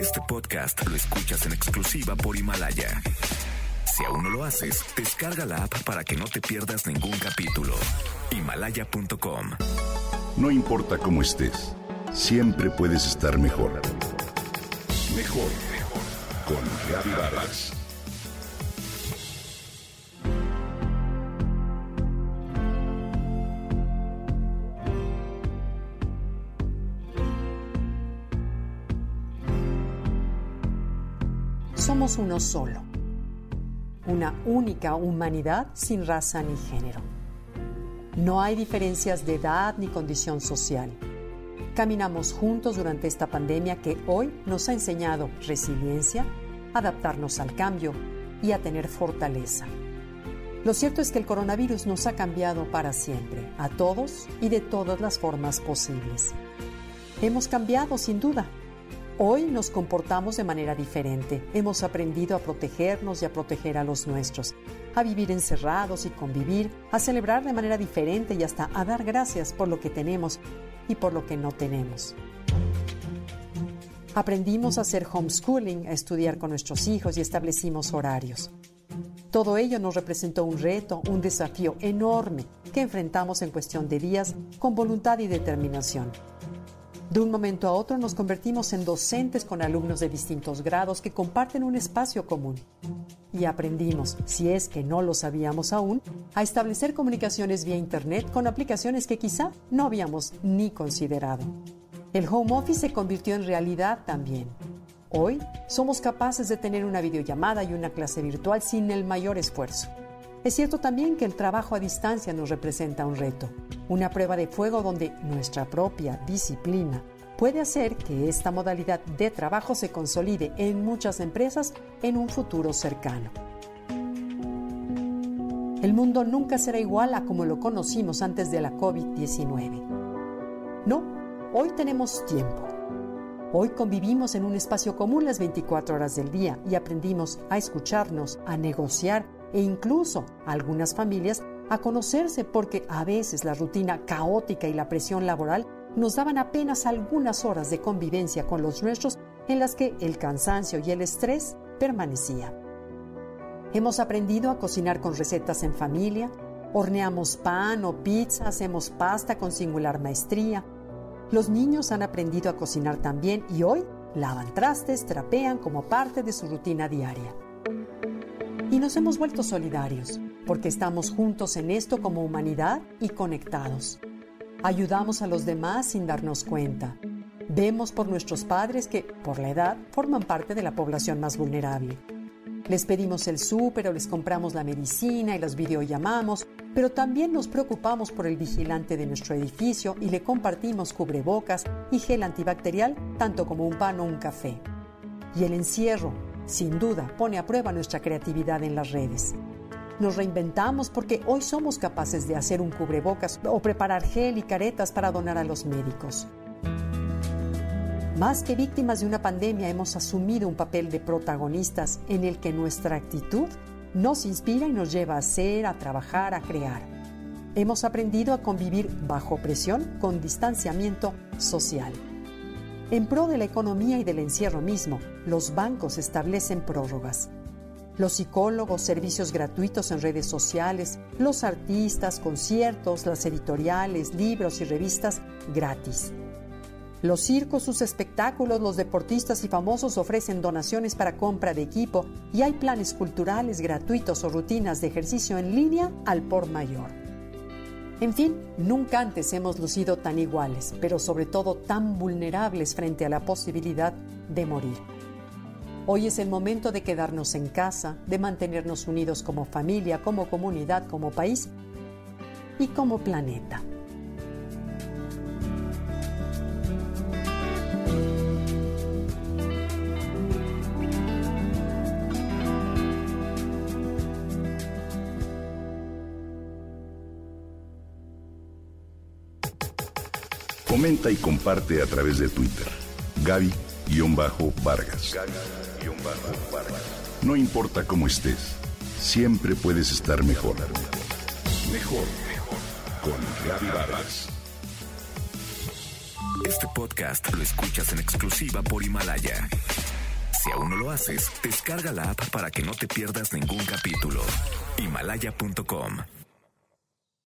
Este podcast lo escuchas en exclusiva por Himalaya. Si aún no lo haces, descarga la app para que no te pierdas ningún capítulo. Himalaya.com. No importa cómo estés, siempre puedes estar mejor. Mejor, mejor. Con Reavivadas. Somos uno solo, una única humanidad sin raza ni género. No hay diferencias de edad ni condición social. Caminamos juntos durante esta pandemia que hoy nos ha enseñado resiliencia, adaptarnos al cambio y a tener fortaleza. Lo cierto es que el coronavirus nos ha cambiado para siempre, a todos y de todas las formas posibles. Hemos cambiado sin duda. Hoy nos comportamos de manera diferente. Hemos aprendido a protegernos y a proteger a los nuestros, a vivir encerrados y convivir, a celebrar de manera diferente y hasta a dar gracias por lo que tenemos y por lo que no tenemos. Aprendimos a hacer homeschooling, a estudiar con nuestros hijos y establecimos horarios. Todo ello nos representó un reto, un desafío enorme que enfrentamos en cuestión de días con voluntad y determinación. De un momento a otro nos convertimos en docentes con alumnos de distintos grados que comparten un espacio común. Y aprendimos, si es que no lo sabíamos aún, a establecer comunicaciones vía Internet con aplicaciones que quizá no habíamos ni considerado. El home office se convirtió en realidad también. Hoy somos capaces de tener una videollamada y una clase virtual sin el mayor esfuerzo. Es cierto también que el trabajo a distancia nos representa un reto, una prueba de fuego donde nuestra propia disciplina puede hacer que esta modalidad de trabajo se consolide en muchas empresas en un futuro cercano. El mundo nunca será igual a como lo conocimos antes de la COVID-19. No, hoy tenemos tiempo Hoy convivimos en un espacio común las 24 horas del día y aprendimos a escucharnos, a negociar e incluso algunas familias a conocerse porque a veces la rutina caótica y la presión laboral nos daban apenas algunas horas de convivencia con los nuestros en las que el cansancio y el estrés permanecía. Hemos aprendido a cocinar con recetas en familia, horneamos pan o pizza, hacemos pasta con singular maestría, los niños han aprendido a cocinar también y hoy lavan trastes, trapean como parte de su rutina diaria. Y nos hemos vuelto solidarios, porque estamos juntos en esto como humanidad y conectados. Ayudamos a los demás sin darnos cuenta. Vemos por nuestros padres que, por la edad, forman parte de la población más vulnerable. Les pedimos el súper o les compramos la medicina y los videollamamos pero también nos preocupamos por el vigilante de nuestro edificio y le compartimos cubrebocas y gel antibacterial tanto como un pan o un café. Y el encierro, sin duda, pone a prueba nuestra creatividad en las redes. Nos reinventamos porque hoy somos capaces de hacer un cubrebocas o preparar gel y caretas para donar a los médicos. Más que víctimas de una pandemia hemos asumido un papel de protagonistas en el que nuestra actitud nos inspira y nos lleva a ser, a trabajar, a crear. Hemos aprendido a convivir bajo presión con distanciamiento social. En pro de la economía y del encierro mismo, los bancos establecen prórrogas. Los psicólogos, servicios gratuitos en redes sociales, los artistas, conciertos, las editoriales, libros y revistas gratis. Los circos, sus espectáculos, los deportistas y famosos ofrecen donaciones para compra de equipo y hay planes culturales gratuitos o rutinas de ejercicio en línea al por mayor. En fin, nunca antes hemos lucido tan iguales, pero sobre todo tan vulnerables frente a la posibilidad de morir. Hoy es el momento de quedarnos en casa, de mantenernos unidos como familia, como comunidad, como país y como planeta. Comenta y comparte a través de Twitter. Gaby-Vargas. No importa cómo estés, siempre puedes estar mejor. Mejor, mejor. Con Gaby Vargas. Este podcast lo escuchas en exclusiva por Himalaya. Si aún no lo haces, descarga la app para que no te pierdas ningún capítulo. Himalaya.com